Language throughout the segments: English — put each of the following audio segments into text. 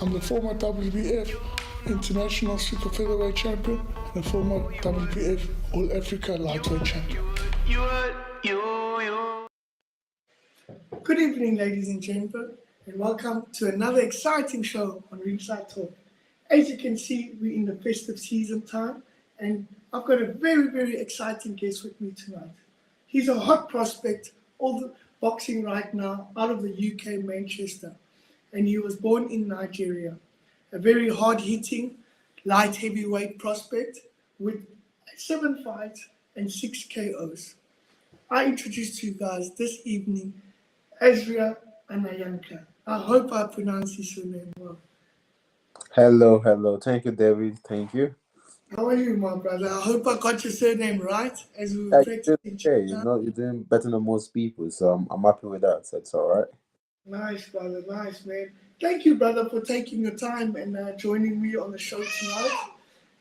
I'm the former WBF International Super Featherweight Champion and the former WBF All Africa Lightweight Champion. Good evening, ladies and gentlemen, and welcome to another exciting show on Ringside Talk. As you can see, we're in the festive season time, and I've got a very, very exciting guest with me tonight. He's a hot prospect, all the boxing right now, out of the UK, Manchester, and he was born in Nigeria. A very hard-hitting, light heavyweight prospect with seven fights and six KOs. I introduce to you guys this evening Ezra Anayanka. I hope I pronounced his surname well. Hello, hello. Thank you, David. Thank you. How are you, my brother? I hope I got your surname right as we were you practicing. okay. You know, you're doing better than most people, so I'm, I'm happy with that. That's all right. Nice, brother. Nice, man. Thank you, brother, for taking your time and uh, joining me on the show tonight.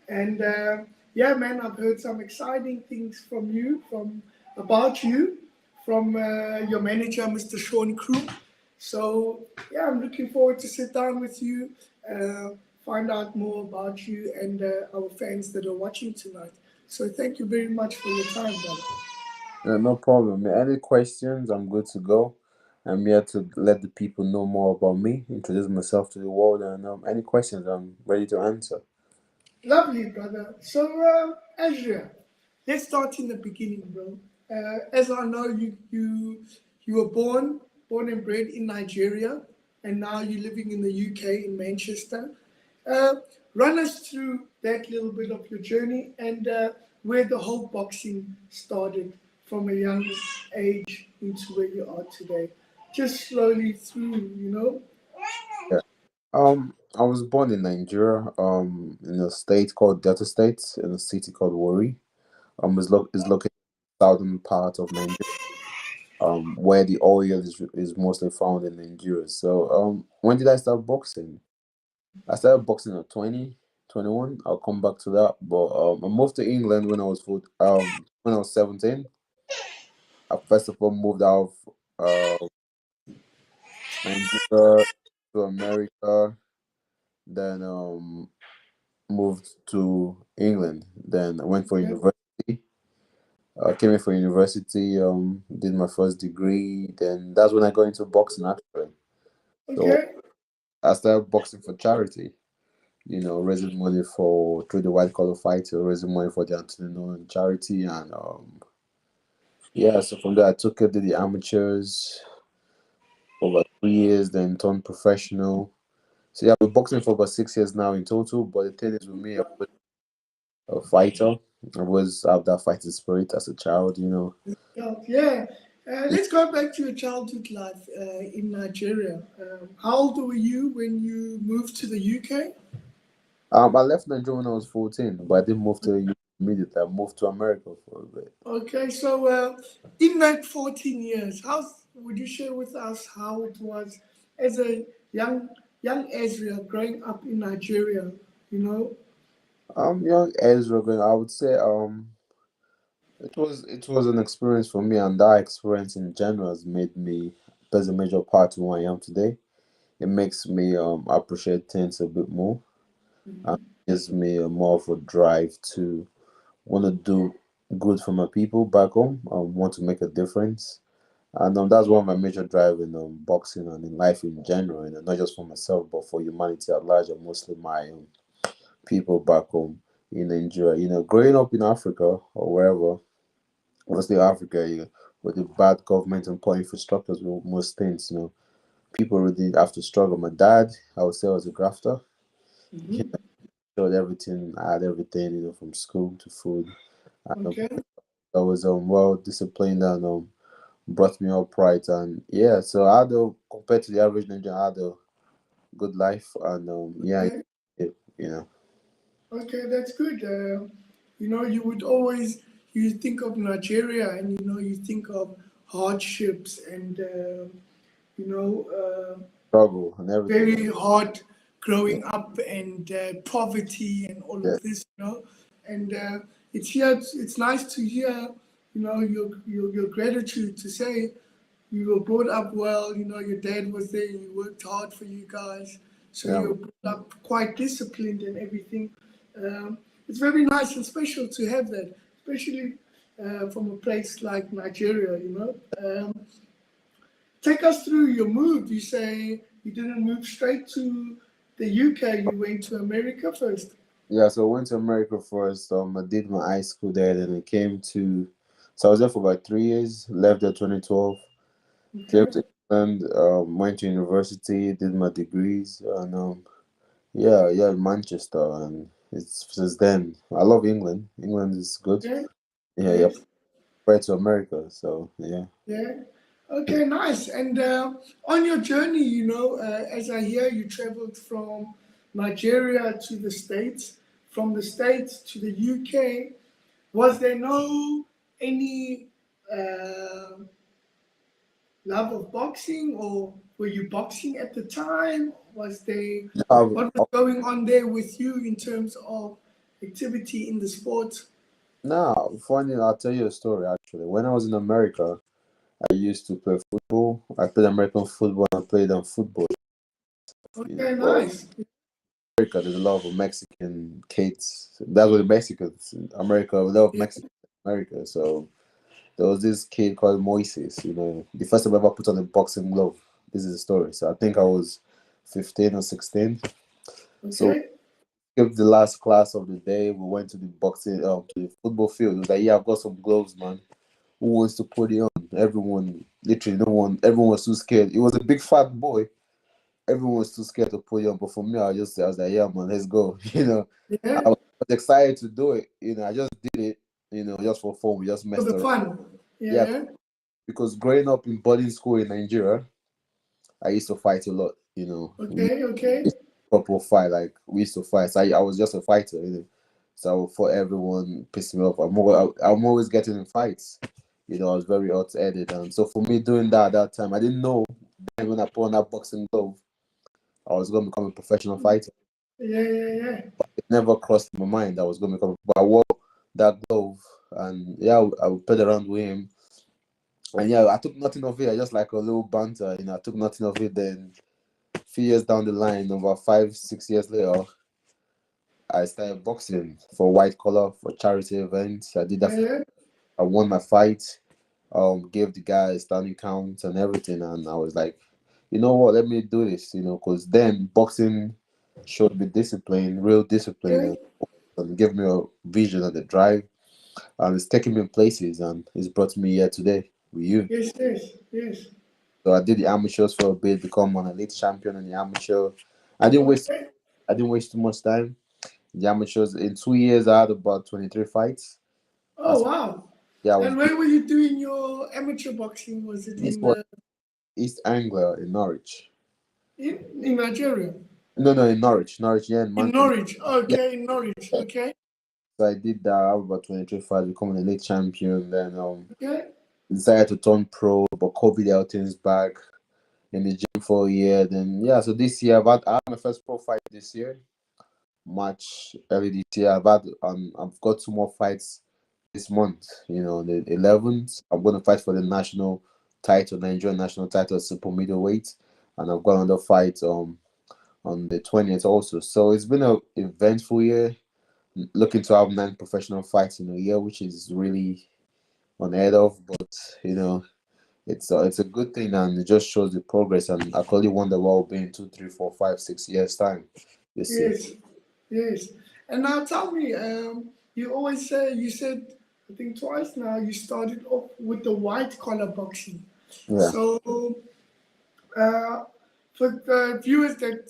And uh, yeah, man, I've heard some exciting things from you, from about you, from uh, your manager, Mr. Sean Crew. So yeah, I'm looking forward to sit down with you, uh, find out more about you and uh, our fans that are watching tonight. So thank you very much for your time, brother. Uh, no problem. Any questions? I'm good to go. I'm here to let the people know more about me, introduce myself to the world, and um, any questions, I'm ready to answer. Lovely, brother. So, uh, let's start in the beginning, bro. Uh, as I know, you you you were born born and bred in Nigeria, and now you're living in the UK in Manchester. Uh, run us through that little bit of your journey and uh, where the whole boxing started from a young age into where you are today. Just slowly through, you know. Yeah. Um, I was born in Nigeria, um, in a state called Delta State, in a city called Warri. Um, is lo- is located in the southern part of Nigeria, um, where the oil is is mostly found in Nigeria. So, um, when did I start boxing? I started boxing at 20, 21. I'll come back to that. But um, I moved to England when I was four, um when I was 17. I first of all moved out of uh, To America, then um moved to England. Then I went for university. I came in for university, um, did my first degree. Then that's when I got into boxing actually. Okay. I started boxing for charity, you know, raising money for through the white collar fighter, raising money for the Anthony Nolan charity, and um, yeah. So from there, I took it to the amateurs three years, then turned professional. So yeah, I've been boxing for about six years now in total. But the thing is, with me, I was a fighter. I was have that fighting spirit as a child, you know. Yeah. Uh, let's go back to your childhood life uh, in Nigeria. Um, how old were you when you moved to the UK? Um, I left Nigeria when I was fourteen, but I didn't move to the UK immediately. I moved to America for a bit. Okay, so uh, in that 14 years, how would you share with us how it was as a young young Ezra growing up in Nigeria? You know, Um, young Ezra, going, I would say, um, it was it was an experience for me, and that experience in general has made me plays a major part in who I am today. It makes me um appreciate things a bit more, and gives me a more of a drive to want to do good for my people back home. I want to make a difference, and um, that's one of my major drive in um, boxing and in life in general, and not just for myself, but for humanity at large, and mostly my um, people back home in Nigeria. You know, growing up in Africa or wherever, mostly Africa, you know, with the bad government and poor infrastructures with most things, you know, people really have to struggle. My dad, I would say, was a grafter. Mhm. Showed everything, I had everything, you know, from school to food. And, um, okay, I was um, well disciplined and um, brought me up right. And yeah, so I had a, compared to the average Nigerian, I had a good life. And um, yeah, okay, it, you know. okay, that's good. Uh, you know, you would always you think of Nigeria, and you know, you think of hardships and uh, you know. Uh, struggle and everything. very hard growing up and uh, poverty and all Yeah. of this, you know. And uh, it's here. It's, it's nice to hear, you know, your, your your gratitude to say you were brought up well. You know, your dad was there. You worked hard for you guys. So Yeah. you're brought up quite disciplined and everything. Um, it's very nice and special to have that, especially uh, from a place like Nigeria, you know. Um, take us through your move. You say you didn't move straight to the UK, you went to America first. Yeah, so I went to America first. Um, I did my high school there, then I came to. So I was there for about three years. Left there 2012. Came to England. Um, went to university, did my degrees, and um, yeah, yeah, Manchester, and it's since then. I love England. England is good. Okay. Yeah, yeah, compared to America. So yeah. Yeah. Okay, nice. And uh, on your journey, you know, uh, as I hear, you traveled from Nigeria to the States, from the States to the UK. Was there no any uh, love of boxing, or were you boxing at the time? Was there Um, what was going on there with you in terms of activity in the sport? No, funny, I'll tell you a story actually. When I was in America, I used to play football. I played American football and I played on football. Okay, nice. America, there's a lot of Mexican kids. That's what the Mexicans America, a lot of Yeah. America. So there was this kid called Moises, you know, the first time I ever put on a boxing glove. This is the story. So I think I was 15 or 16. So- Okay. Skipped the last class of the day. We went to the boxing, um, to the football field. It was like, yeah, I've got some gloves, man. Who wants to put it on? Everyone, literally, no one. Everyone was too scared. It was a big fat boy. Everyone was too scared to put it on. But for me, I just, I was like, yeah, man, let's go. You know, Yeah. I was excited to do it. You know, I just did it. You know, just for fun. We just For messed the around. fun. Yeah. Yeah. Because growing up in boarding school in Nigeria, I used to fight a lot. You know, Okay, okay. proper fight. Like we used to fight. So I, I was just a fighter, you know. So for everyone pissed me off. I'm always, I'm always getting in fights. You know, I was very hot headed, and so for me doing that at that time, I didn't know. Then when I put on that boxing glove, I was gonna become a professional mm. fighter. Yeah, yeah, yeah. But It never crossed my mind I was gonna become. But I wore that glove, and yeah, I, I played around with him. And yeah, I took nothing of it. I just like a little banter, you know. I took nothing of it. Then, a few years down the line, about five, six years later, I started boxing for white collar for charity events. I did that. Yeah. I won my fight. Um, gave the guy standing count and everything, and I was like, you know what? Let me do this. You know, because then boxing showed me discipline, real discipline, and, and gave me a vision and a drive, and it's taking me places, and it's brought me here today with you. Yes, yes, yes. So I did the amateurs for a bit, become an elite champion in the amateur. I didn't waste I didn't waste too much time. The amateurs in two years I had about 23 fights. Oh, wow. Yeah, was And where were you doing your amateur boxing? Was it in, was- uh, East Anglia in Norwich. in, in Nigeria? No, no, in Norwich. Norwich, yeah, in In Norwich. Okay, in Norwich. Okay, So I did that. I had about 23 fights, become an elite champion. Then um okay. decided to turn pro, but COVID held things back in the gym for a year. Then yeah, so this year I've had, I had my first pro fight this year, March early this year. I've had um I've got two more fights this month. You know, the 11th I'm going to fight for the national title, Nigerian national title, super middleweight, and I've got another fight um on the 20th also. So it's been a eventful year. Looking to have nine professional fights in a year, which is really unheard of, but you know, it's a, it's a good thing and it just shows the progress. And I clearly wonder what will be in two, three, four, five, six years time. Year. Yes, yes. And now tell me, um, you always say, you said, I think twice now, you started off with the white collar boxing. Yeah. So, uh, for the viewers that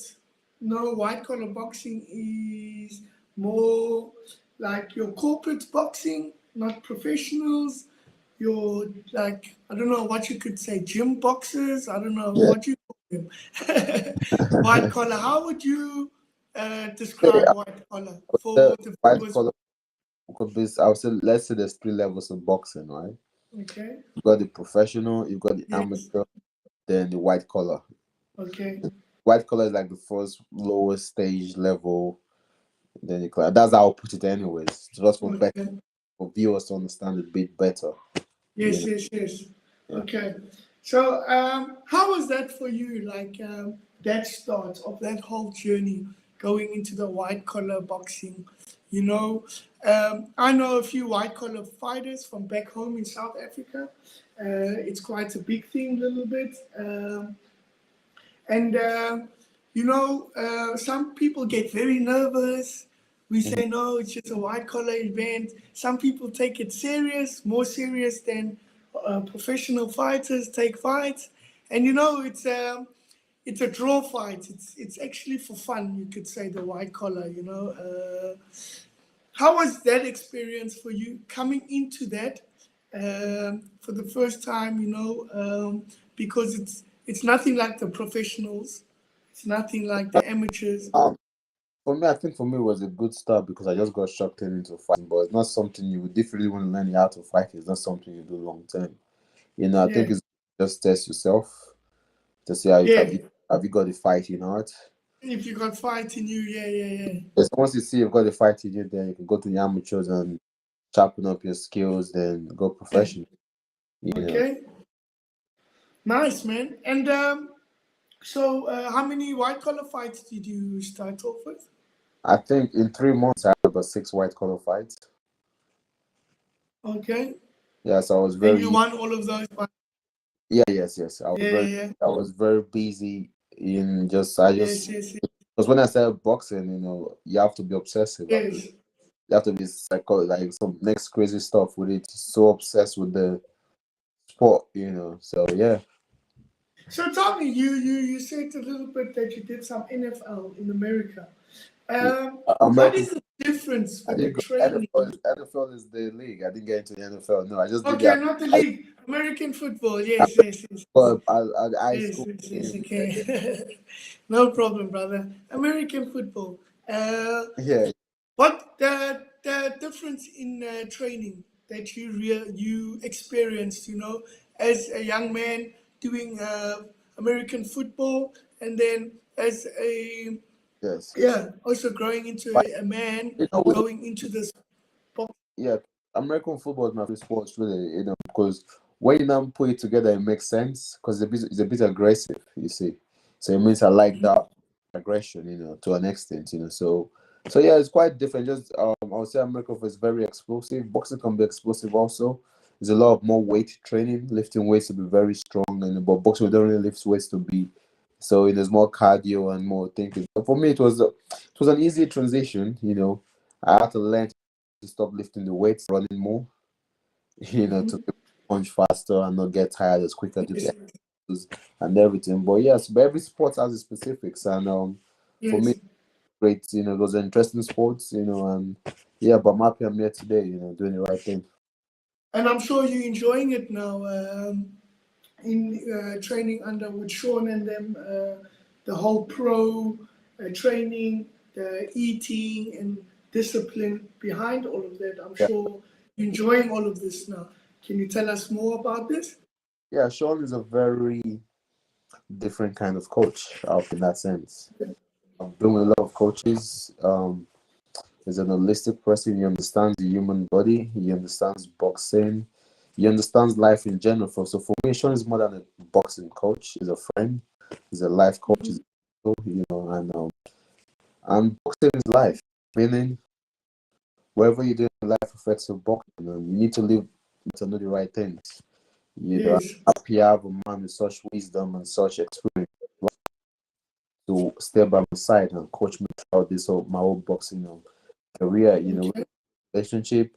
know, white collar boxing is more like your corporate boxing, not professionals. Your like I don't know what you could say, gym boxers. I don't know Yeah. what you call them. white collar. How would you uh, describe Yeah. white collar The for the White collar could be, I would say, let's say there's three levels of boxing, right? Okay, You've got the professional, you've got the Yes. amateur, then the white collar. okay, White collar is like the first lowest stage level. Then you call that's how I put it, anyways. Just for better for viewers to understand it a bit better. Yes, Yeah. yes, yes. Yeah. Okay. So, um, how was that for you? Like, um, that start of that whole journey going into the white collar boxing? You know, um, I know a few white collar fighters from back home in South Africa. Uh, it's quite a big thing, a little bit. Um, and, uh, you know, uh, some people get very nervous. We say, no, it's just a white collar event. Some people take it serious, more serious than uh, professional fighters take fights. And, you know, it's. Um, it's a draw fight. It's it's actually for fun. You could say the white collar. You know, uh, how was that experience for you coming into that um, for the first time? You know, um, because it's it's nothing like the professionals. It's nothing like the amateurs. Um, for me, I think for me it was a good start because I just got shocked into fighting, but it's not something you would definitely want to learn how to fight. It's not something you do long term. You know, I think it's just test yourself to see how you Yeah. have, you, have you got the fighting heart. If you got fight in you, yeah, yeah, yeah. Once you see you've got the fight in you, then you can go to the amateurs and sharpen up your skills, then go professional. You know. Nice, man. And um, so, uh, how many white collar fights did you start off with? I think in three months I had about six white collar fights. Okay. Yeah, so I was very. And you won all of those. fights. yeah, yes, yes. I was Yeah, very yeah. I was very busy in just I just Yes, yes, yes. because when I started boxing, you know, you have to be obsessive. yes. You have to be psycho like some next crazy stuff with it. So obsessed with the sport, you know. So yeah. So tell me, you you you said a little bit that you did some NFL in America. Um, what American the difference I with the training? NFL, NFL is the league. I didn't get into the NFL. No, I just Okay, the not the league, American football. Yes, yes, yes, but I, I, high yes, school. yes, yes. Okay, no problem, brother. American football. Uh, Yeah, what the the difference in uh, training that you real you experienced? You know, as a young man doing uh, American football, and then as a yes. yeah, also growing into a, a man, You know, going into this. yeah, American football is my favorite sport, really, you know, because when you now put it together, it makes sense because it's a bit, it's a bit aggressive, you see. So it means I like that aggression, you know, to an extent, you know. So, so yeah, it's quite different. Just um, I would say American football is very explosive. Boxing can be explosive also. There's a lot of more weight training, lifting weights to be very strong, and but boxing we don't really lift weights to be. So there's more cardio and more thinking. But for me, it was a, it was an easy transition, you know. I had to learn to stop lifting the weights, running more, you know, to punch faster and not get tired as quicker to Yes, get and everything. But yes, but every sport has its specifics, and um, for me, great, you know, those interesting sports, you know, and yeah, but I'm happy I'm here today, you know, doing the right thing. And I'm sure you're enjoying it now. Um, in uh, training under with Sean and them, uh, the whole pro uh, training, the eating and discipline behind all of that. I'm Yeah. sure you're enjoying all of this now. Can you tell us more about this? Yeah, Sean is a very different kind of coach out in that sense. I've been with a lot of coaches. Um, he's an holistic person. He understands the human body. He understands boxing. He understands life in general. So for me, Sean is more than a boxing coach. He's a friend. He's a life coach. He's you know, and um, and boxing is life. Meaning, wherever you do in life affects your boxing. And you need to live to know the right things. You know, Yes. happy to have a man with such wisdom and such experience to stay by my side and coach me throughout this whole, my whole boxing um, career. You know, relationship.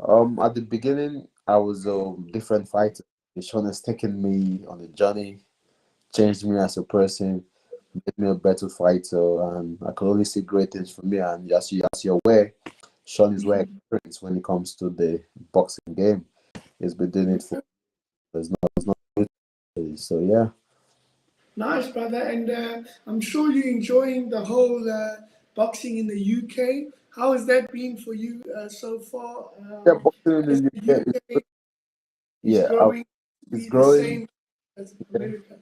Um, at the beginning, I was a different fighter. Sean has taken me on a journey, changed me as a person, made me a better fighter, and I can only see great things from me. And as you as you're aware, Sean is well experienced when it comes to the boxing game. He's been doing it for there's not there's not so yeah. Nice, brother. And uh, I'm sure you're enjoying the whole uh, boxing in the UK. How has that been for you uh, so far? Um, Yeah, boxing in the UK UK yeah, growing, it's growing. the same as America.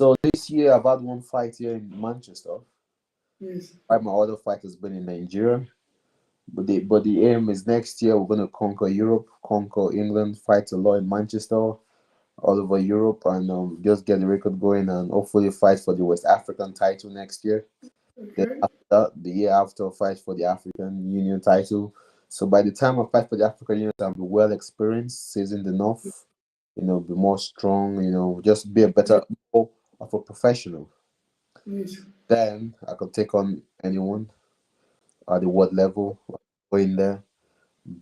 So this year I've had one fight here in Manchester. Yes. My other fight has been in Nigeria. But the but the aim is next year we're gonna conquer Europe, conquer England, fight a lot in Manchester, all over Europe and um, just get the record going and hopefully fight for the West African title next year. Then after the year after, fight for the African Union title. So by the time I fight for the African Union, I'll be well experienced, seasoned enough, you know, be more strong, you know, just be a better more of a professional. Yes. Then I could take on anyone at the world level, go in there,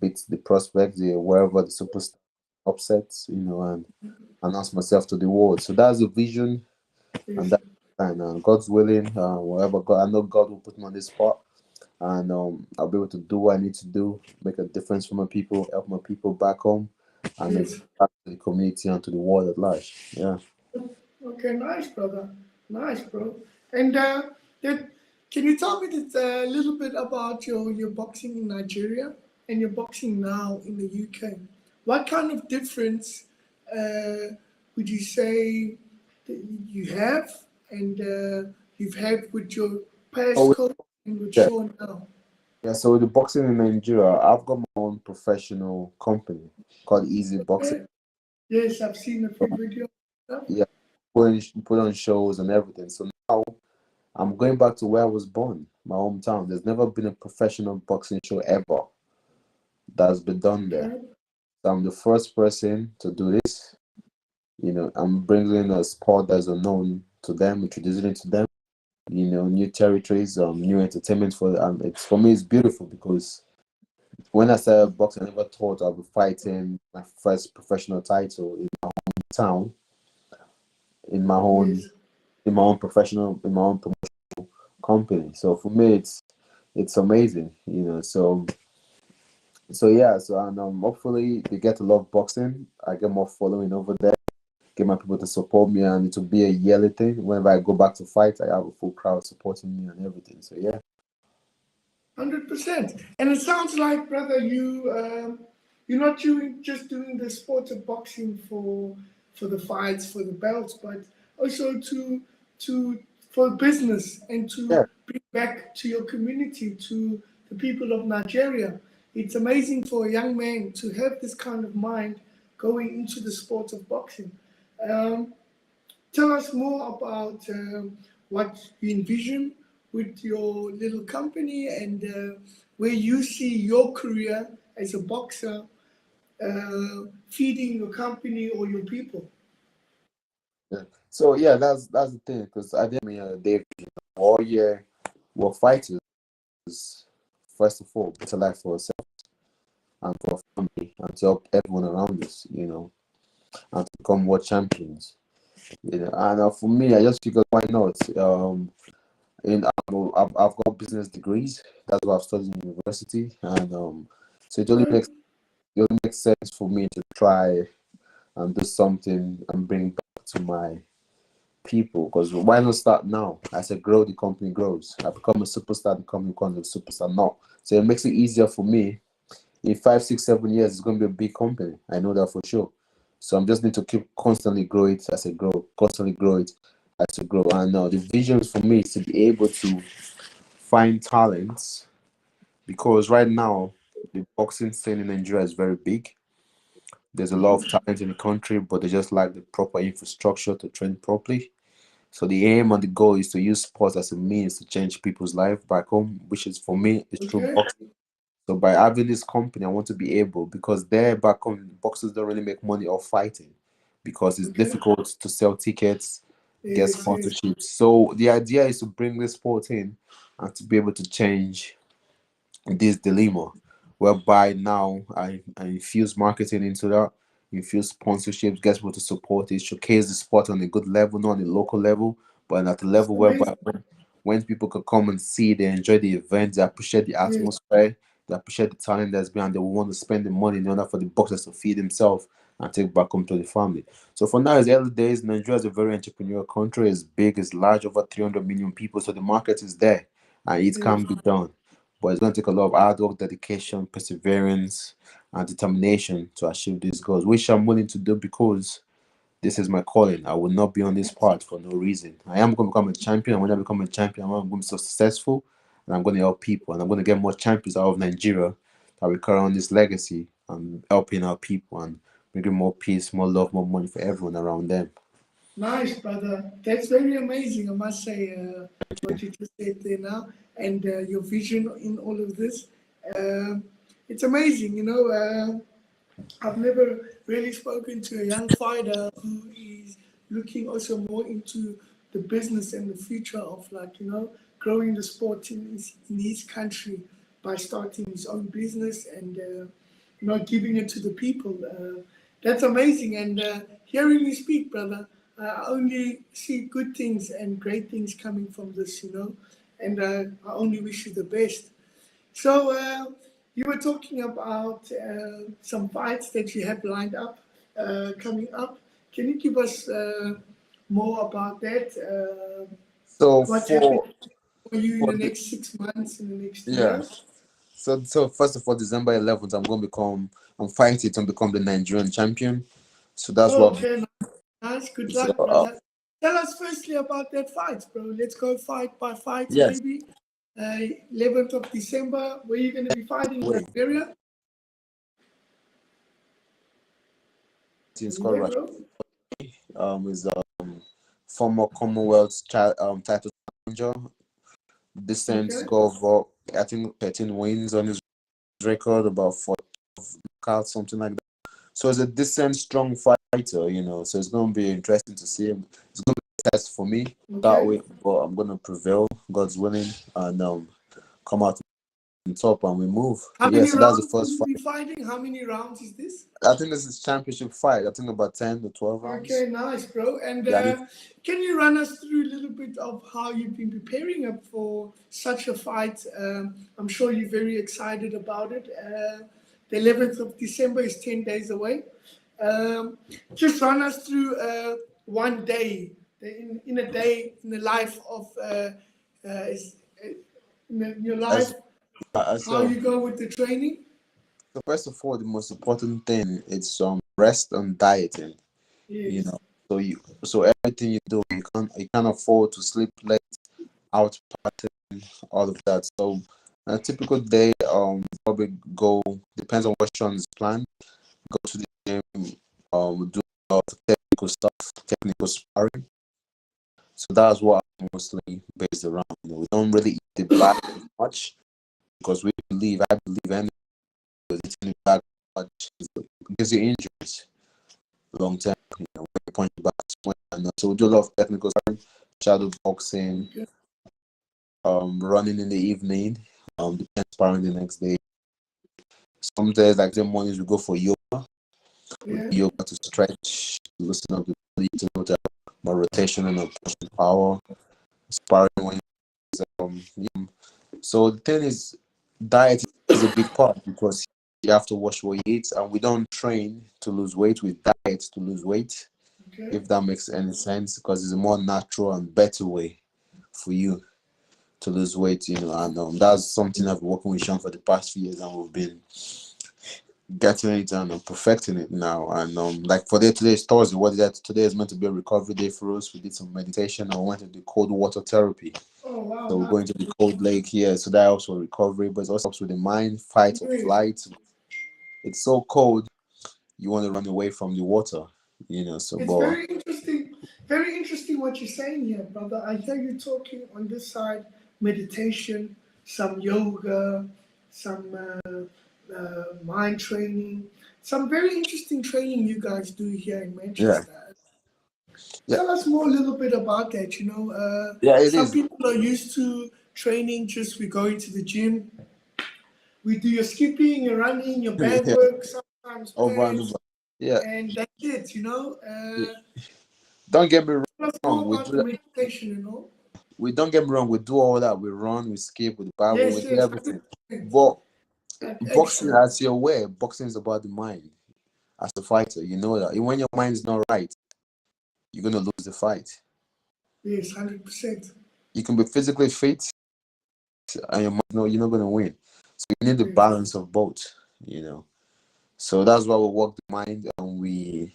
beat the prospects, the wherever the superstar upsets, you know, and mm-hmm. announce myself to the world. So that's the vision and that and uh, God's willing, uh, whatever God, I know God will put me on this spot, and um, I'll be able to do what I need to do, make a difference for my people, help my people back home, and Yes. back to the community and to the world at large. Yeah. Okay, nice, brother. Nice, bro. And uh, can you tell me a little bit about your, your boxing in Nigeria and your boxing now in the UK? What kind of difference uh, would you say that you have and uh, you've had with your past Oh, coach and with yeah. Sean now? Yeah, so the boxing in Nigeria, I've got my own professional company called Easy Boxing. Yes, I've seen a few videos. Put on, put on shows and everything. So now I'm going back to where I was born, my hometown. There's never been a professional boxing show ever that's been done there. So I'm the first person to do this. You know, I'm bringing a sport that's unknown to them, introducing it to them. You know, new territories, um, new entertainment for them. It's for me, it's beautiful because when I started boxing, I never thought I'd be fighting my first professional title in my hometown, in my own, in my own professional, in my own promotional company. So for me, it's it's amazing. You know, so so yeah, so and um, hopefully they get to love boxing. I get more following over there. Get my people to support me, and it will be a yearly thing. Whenever I go back to fight, I have a full crowd supporting me and everything. So yeah, Hundred percent. And it sounds like, brother, you um, you're not doing just doing the sport of boxing for for the fights, for the belts, but also to to for business and to Yeah. bring back to your community, to the people of Nigeria. It's amazing for a young man to have this kind of mind going into the sport of boxing. Um, tell us more about um, what you envision with your little company and uh, where you see your career as a boxer uh, feeding your company or your people. so yeah, that's that's the thing. Because I mean uh, all year we're fighters. First of all, better life for ourselves and for our family, and to help everyone around us. You know, and to become world champions. You know, and uh, for me, I just figured why not? Um, in um, I've, I've got business degrees. That's what I've studied in university, and um, so it only makes it only makes sense for me to try and do something and bring back to my people. Because why not start now? As I grow, the company grows. I become a superstar, the company becomes a superstar now. So it makes it easier for me. In five, six, seven years, it's going to be a big company. I know that for sure. So I'm just need to keep constantly grow it as I grow, constantly grow it as I grow. And uh, the vision for me is to be able to find talents because right now the boxing scene in Nigeria is very big. There's a lot of talent in the country, but they just lack the proper infrastructure to train properly. So the aim and the goal is to use sports as a means to change people's life back home, which is for me is through boxing. So by having this company, I want to be able because there back home, boxers don't really make money off fighting because it's Okay. difficult to sell tickets, get Yes, yes. sponsorships. So the idea is to bring this sport in and to be able to change this dilemma, whereby now I, I infuse marketing into that, infuse sponsorships, get people to support it, showcase the sport on a good level, not on a local level, but at a level whereby when, when people can come and see, they enjoy the event, they appreciate the atmosphere, they appreciate the talent that's behind, they will want to spend the money in order for the boxers to feed themselves and take back home to the family. So for now, it's early days. Nigeria is a very entrepreneurial country. It's big, it's large, over 300 million people. So the market is there and it can be done. But it's going to take a lot of hard work, dedication, perseverance, and determination to achieve these goals, which I'm willing to do because this is my calling. I will not be on this part for no reason. I am going to become a champion. When I become a champion, I'm going to be so successful and I'm going to help people. And I'm going to get more champions out of Nigeria that will carry on this legacy and helping our people and bringing more peace, more love, more money for everyone around them. Nice, brother. That's very amazing, I must say, uh, what you just said there now, and uh, your vision in all of this. Um it's amazing, you know. Uh, I've never really spoken to a young fighter who is looking also more into the business and the future of, like, you know, growing the sport in his, in his country by starting his own business and, uh, know, giving it to the people. Uh, that's amazing. And uh, hearing you speak, brother, I only see good things and great things coming from this, you know, and uh, I only wish you the best. So, uh, you were talking about uh, some fights that you have lined up uh, coming up. Can you give us uh, more about that? Uh, So what's for happening for you in the the- next six months, in the next Yeah. year? so so first of all, December 11th, I'm going to become I'm fighting to become the Nigerian champion. So that's what okay, nice. Good So, uh, brother. Tell us firstly about that fight, bro. Let's go fight by fight, Yes. maybe. Uh, 11th of December, where you going to be fighting in Nigeria? in Yeah, Scotland bro. um is um former Commonwealth um title challenger. Distance Okay. go over I think 13 wins on his record, about four knockouts, something like that. So it's a decent, strong fighter, you know. So it's gonna be interesting to see him. It's gonna be a test for me that way, but I'm gonna prevail, God's willing, and um come out on top and we move. How yeah, so that's rounds the first fight. fighting? How many rounds is this? I think this is championship fight. I think about 10 to 12 rounds. Okay, nice, bro. And Yeah, uh, can you run us through a little bit of how you've been preparing up for such a fight? Um, I'm sure you're very excited about it. Uh, the 11th of December is 10 days away. Um, just run us through uh, one day, in, in a day in the life of uh, uh, uh, in your life, As- Uh, how so, you go with the training. so first of all, the most important thing is um rest and dieting. Yes. You know, so you so everything you do, you can't you can't afford to sleep late, out partying, all of that. So a typical day, um, probably go depends on what Sean is planned. Go to the gym, um, do a lot of technical stuff, technical sparring. So that's what I'm mostly based around. You know, we don't really eat the back much because we believe, I believe, and because eating the back much gives you injuries long term. You know, when you punch back, so we do a lot of technical sparring, shadow boxing, um, running in the evening, um, depends sparring the next day. Sometimes, like the mornings, we go for yoga, Yeah. yoga to stretch, to loosen up the body, to know that more rotation and power, sparring when um, so the thing is, diet is a big part because you have to watch what you eat, and we don't train to lose weight with diet to lose weight Okay. if that makes any sense because it's a more natural and better way for you to lose weight you know and um, that's something i've been working with sean for the past few years and we've been getting it done and perfecting it now. And um like for the today's thursday what is that? Today is meant to be a recovery day for us. We did some meditation and we went to the cold water therapy. Oh, wow. so we're going to the cold lake here. So that helps for recovery but it also helps with the mind fight or flight. It's so cold you want to run away from the water you know so It's but very interesting, very interesting what you're saying here, brother. I hear you talking on this side meditation, some yoga, some uh, uh, mind training, some very interesting training you guys do here in Manchester. Yeah. Tell us more a little bit about that. You know, uh, yeah some is people are used to training just we go into the gym, we do your skipping, your running, your bag Yeah. work, sometimes over and over. Yeah, and that's it. You know. Uh, don't get me wrong. Tell us more we about do meditation, you know. We don't get me wrong. We do all that. We run, we skip, we Bible, Yes, we do yes, everything. But boxing, as you're aware, boxing is about the mind. As a fighter, you know that. When your mind is not right, you're gonna lose the fight. Yes, hundred percent. You can be physically fit, and your mind, no, you're not gonna win. So you need the Yes. balance of both. You know. So that's why we work the mind and we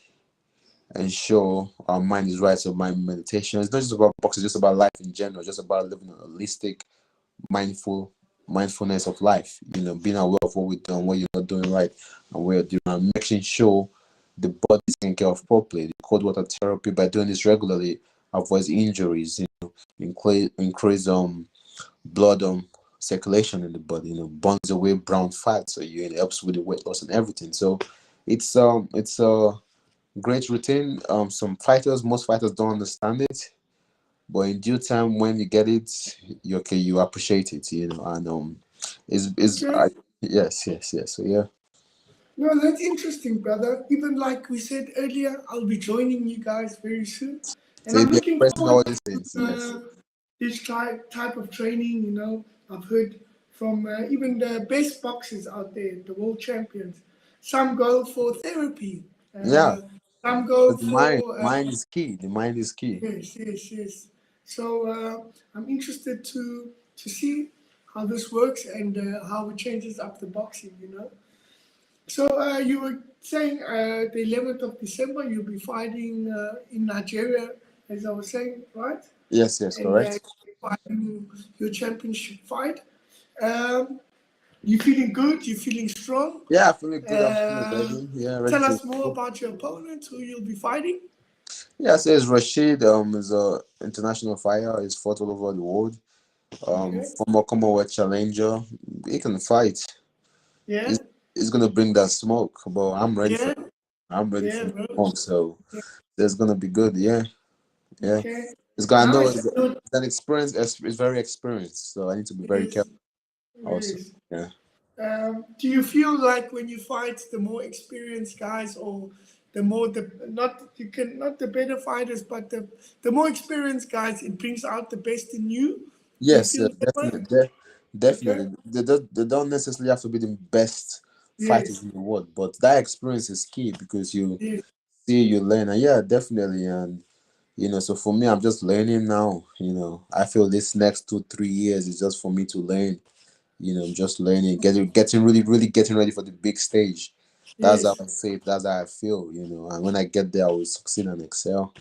ensure our mind is right. So mind meditation. It's not just about boxing, it's just about life in general, just about living a holistic, mindful mindfulness of life. You know, being aware of what we're doing, what you're not doing right, and what you're doing, making sure the body taken care of properly. The cold water therapy by doing this regularly avoids injuries, you know, increase increase um blood um circulation in the body, you know, burns away brown fat, so you it helps with the weight loss and everything. So it's um it's a great routine. Um some fighters, most fighters don't understand it, but in due time when you get it, you okay, you appreciate it, you know, and um it's it's Okay. I, yes, yes, yes. So yeah. No, that's interesting, brother. Even like we said earlier, I'll be joining you guys very soon. And So I'm looking forward these things, to yes. uh, this type, type of training. You know, I've heard from uh, even the best boxers out there, the world champions. Some go for therapy. Uh, Yeah. Some go for. mind, uh, mind is key. The mind is key. Yes, yes, yes. So uh, I'm interested to to see how this works and uh, how it changes up the boxing. You know. So uh, you were saying uh, the 11th of December you'll be fighting uh, in Nigeria, as I was saying, right? Yes, yes, And, correct. uh, you're fighting your championship fight. Um, you feeling good? You feeling strong? Yeah, I feel good. I'm Uh, feeling. Yeah, Tell us more about your opponent, who you'll be fighting. Yeah, it's Rashid. Um, is a international fighter. He's fought all over the world. Um, Okay. former Commonwealth challenger. He can fight. Yeah, He's, he's gonna bring that smoke, but I'm ready yeah, for. I'm ready yeah, for smoke. So Yeah. it's gonna be good. Yeah, yeah. Okay. It's gonna know Nice. it's, it's an experience. It's, it's very experienced. So I need to be very careful. also, yeah. Um, do you feel like when you fight the more experienced guys or the more the not you can not the better fighters but the the more experienced guys it brings out the best in you Yes, uh, definitely, de- definitely. They don't, they don't necessarily have to be the best fighters in the world, but that experience is key because you Yes. see, you learn, and yeah, definitely, and you know, so for me, I'm just learning now. You know, I feel this next two, three years is just for me to learn. You know, just learning, getting, getting really, really getting ready for the big stage. That's Yes. how I say it. That's how I feel. You know, and when I get there, I will succeed and excel.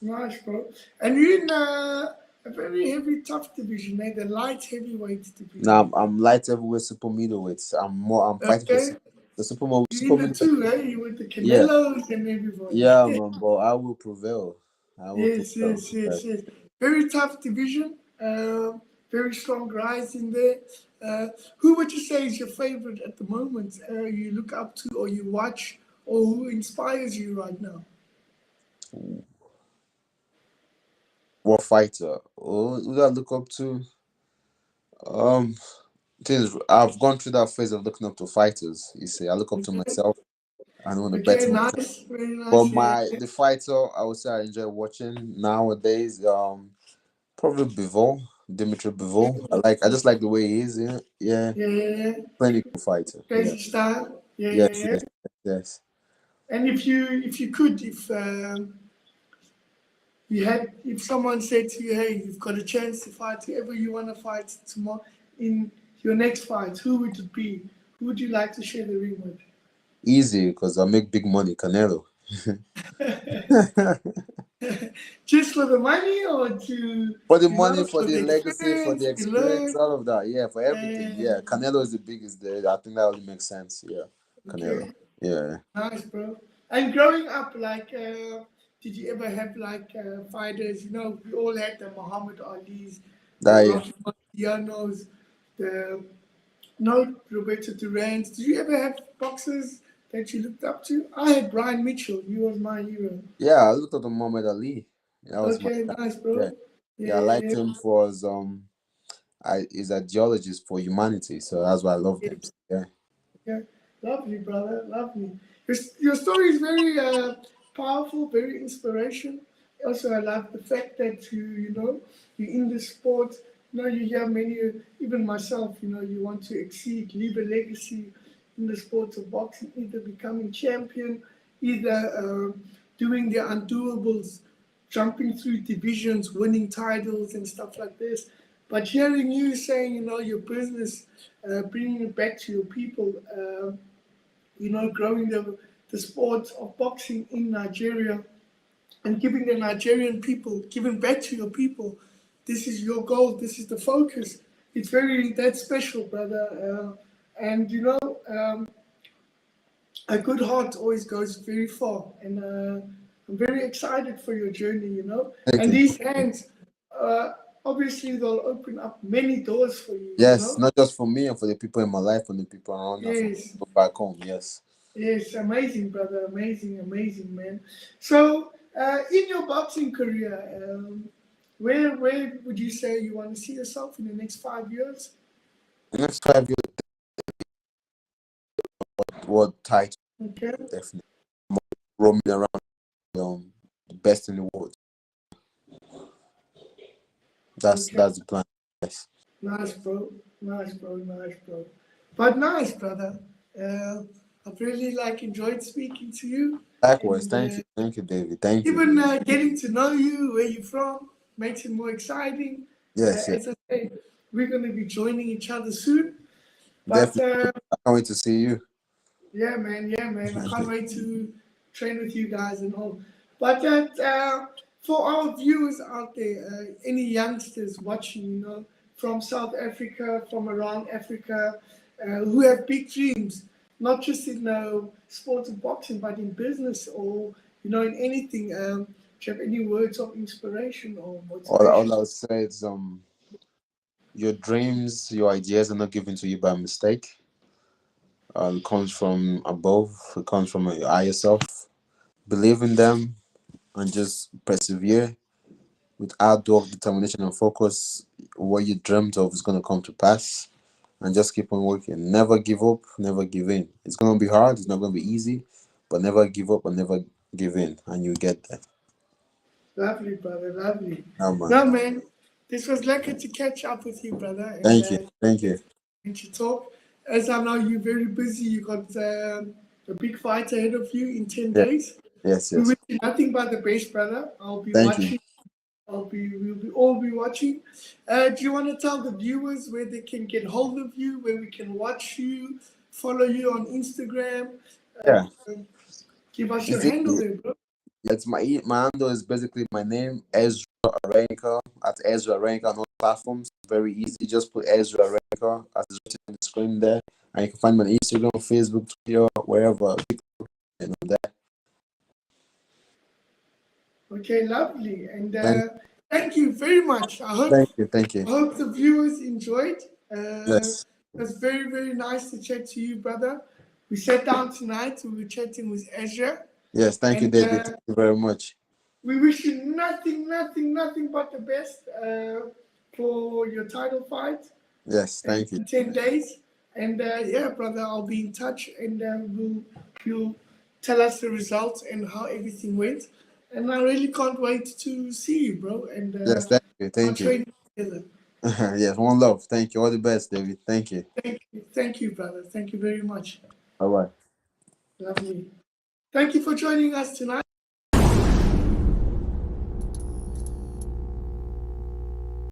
Nice, bro. And you're in uh, a very heavy, tough division, eh? The light heavyweight division. Now I'm, I'm light heavyweight, super middleweight. I'm more. I'm fighting for Okay. su- the super mo- You're super in the middleweight. two, eh? You with the Yeah. And everybody. Yeah, man, but I will prevail. I will Yes, prevail. yes, yes, yes. Very tough division. Um, very strong guys in there. Uh, who would you say is your favorite at the moment? Uh, you look up to, or you watch, or who inspires you right now? What fighter? Oh, who do I look up to? Um, things I've gone through that phase of looking up to fighters. You see, I look up to myself. I don't want to Okay, better nice, nice. But my yeah. the fighter I would say I enjoy watching nowadays. Um, probably Bivol, Dimitri Bivol. I like. I just like the way he is. Yeah, yeah. yeah, yeah, yeah. Clinical fighter. Crazy. Yeah, yeah, Yes, yeah. yes, yes. And if you if you could, if um, you had, if someone said to you, "Hey, you've got a chance to fight whoever you want to fight tomorrow in your next fight," who would it be? Who would you like to share the ring with? Easy because I make big money, Canelo. Just for the money, or to For the money, know, for the legacy, for the experience, all of that. Yeah, for everything. Yeah. Yeah, Canelo is the biggest there. I think that would make sense. Yeah, Canelo. Okay, Yeah. nice, bro. And growing up, like, uh, did you ever have like uh, fighters? You know, we all had the Muhammad Ali's, That the yeah. The no Roberto Duran. Did you ever have boxers that you looked up to? I had Brian Mitchell. He was my hero. Yeah, I looked at the Muhammad Ali. That was my Okay, nice, bro. yeah. Yeah, I liked him for his um I his ideologies for humanity. So that's why I loved him. Yeah. Lovely, brother. Lovely. Your, your story is very uh, powerful, very inspiration. Also, I love the fact that you, you know, you're in the sport. You know, you hear many, even myself, you know, you want to exceed, leave a legacy in the sports of boxing, either becoming champion, either uh, doing the undoables, jumping through divisions, winning titles and stuff like this. But hearing you saying, you know, your business, uh, bringing it back to your people, uh, you know, growing the, the sport of boxing in Nigeria and giving the Nigerian people, giving back to your people. This is your goal. This is the focus. It's very, that's special, brother. Uh, and, you know, um, a good heart always goes very far, and uh, I'm very excited for your journey. You know, and these hands, uh, obviously, they'll open up many doors for you. Yes, you know? not just for me and for the people in my life and the people around us, Yes. back home. Yes. Yes, amazing, brother. Amazing, amazing, man. So, uh, in your boxing career, um, where where would you say you want to see yourself in the next five years? The next five years, what title Okay. definitely roaming around um, the best in the world. That's Okay. that's the plan. Yes. Nice, bro. Nice, bro. Nice, bro. But nice, brother. Uh, I've really like enjoyed speaking to you. Likewise. And, Thank uh, you. Thank you, David. Thank you. Even uh, getting to know you, where you're from, makes it more exciting. Yes, Uh, yes. As I say, we're going to be joining each other soon. But Definitely. uh, I can't wait to see you. Yeah, man. Yeah, man. I can't wait to train with you guys and all. But uh, uh, for our viewers out there, uh, any youngsters watching, you know, from South Africa, from around Africa, uh, who have big dreams, not just in uh, sports and boxing, but in business or you know, in anything. Um, do you have any words of inspiration or All, all? I would say is um your dreams, your ideas are not given to you by mistake. Uh, it comes from above. It comes from your higher self. Believe in them and just persevere with hard work, determination, and focus. What you dreamt of is gonna come to pass, and just keep on working. Never give up. Never give in. It's gonna be hard. It's not gonna be easy, but never give up and never give in, and you get there. Lovely, brother. Lovely. Yeah, man. No, man. This was lucky to catch up with you, brother. and, Thank uh, you. Thank you. and to talk. As I know you're very busy, you've got um, a big fight ahead of you in 10 Yeah. days. Yes, yes. We wish you nothing but the best, brother. I'll be Thank you. watching. I'll be, we'll be all be watching. Uh, do you want to tell the viewers where they can get hold of you, where we can watch you, follow you on Instagram? Yeah. um, give us your handle there, bro. It's my my handle is basically my name, Ezra Arenyeka at Ezra Arenyeka on all platforms. Very easy. Just put Ezra Arenyeka as it's written on the screen there, and you can find me on Instagram, Facebook, Twitter, wherever. You know that. Okay, lovely. And uh, Thank- thank you very much. I hope Thank you, thank I you. hope the viewers enjoyed. Uh, Yes, It was very, very nice to chat to you, brother. We sat down tonight. We were chatting with Ezra. Yes. Thank you, David. uh, Thank you very much. We wish you nothing, nothing, nothing but the best uh, for your title fight Yes, thank you. in 10 days. And uh, yeah, brother, I'll be in touch and uh, we'll, you'll tell us the results and how everything went. And I really can't wait to see you, bro. And uh, Yes, thank you, thank you. yes, one love. Thank you. All the best, David. Thank you. Thank you. Thank you, brother. Thank you very much. Bye bye. Lovely. Thank you for joining us tonight.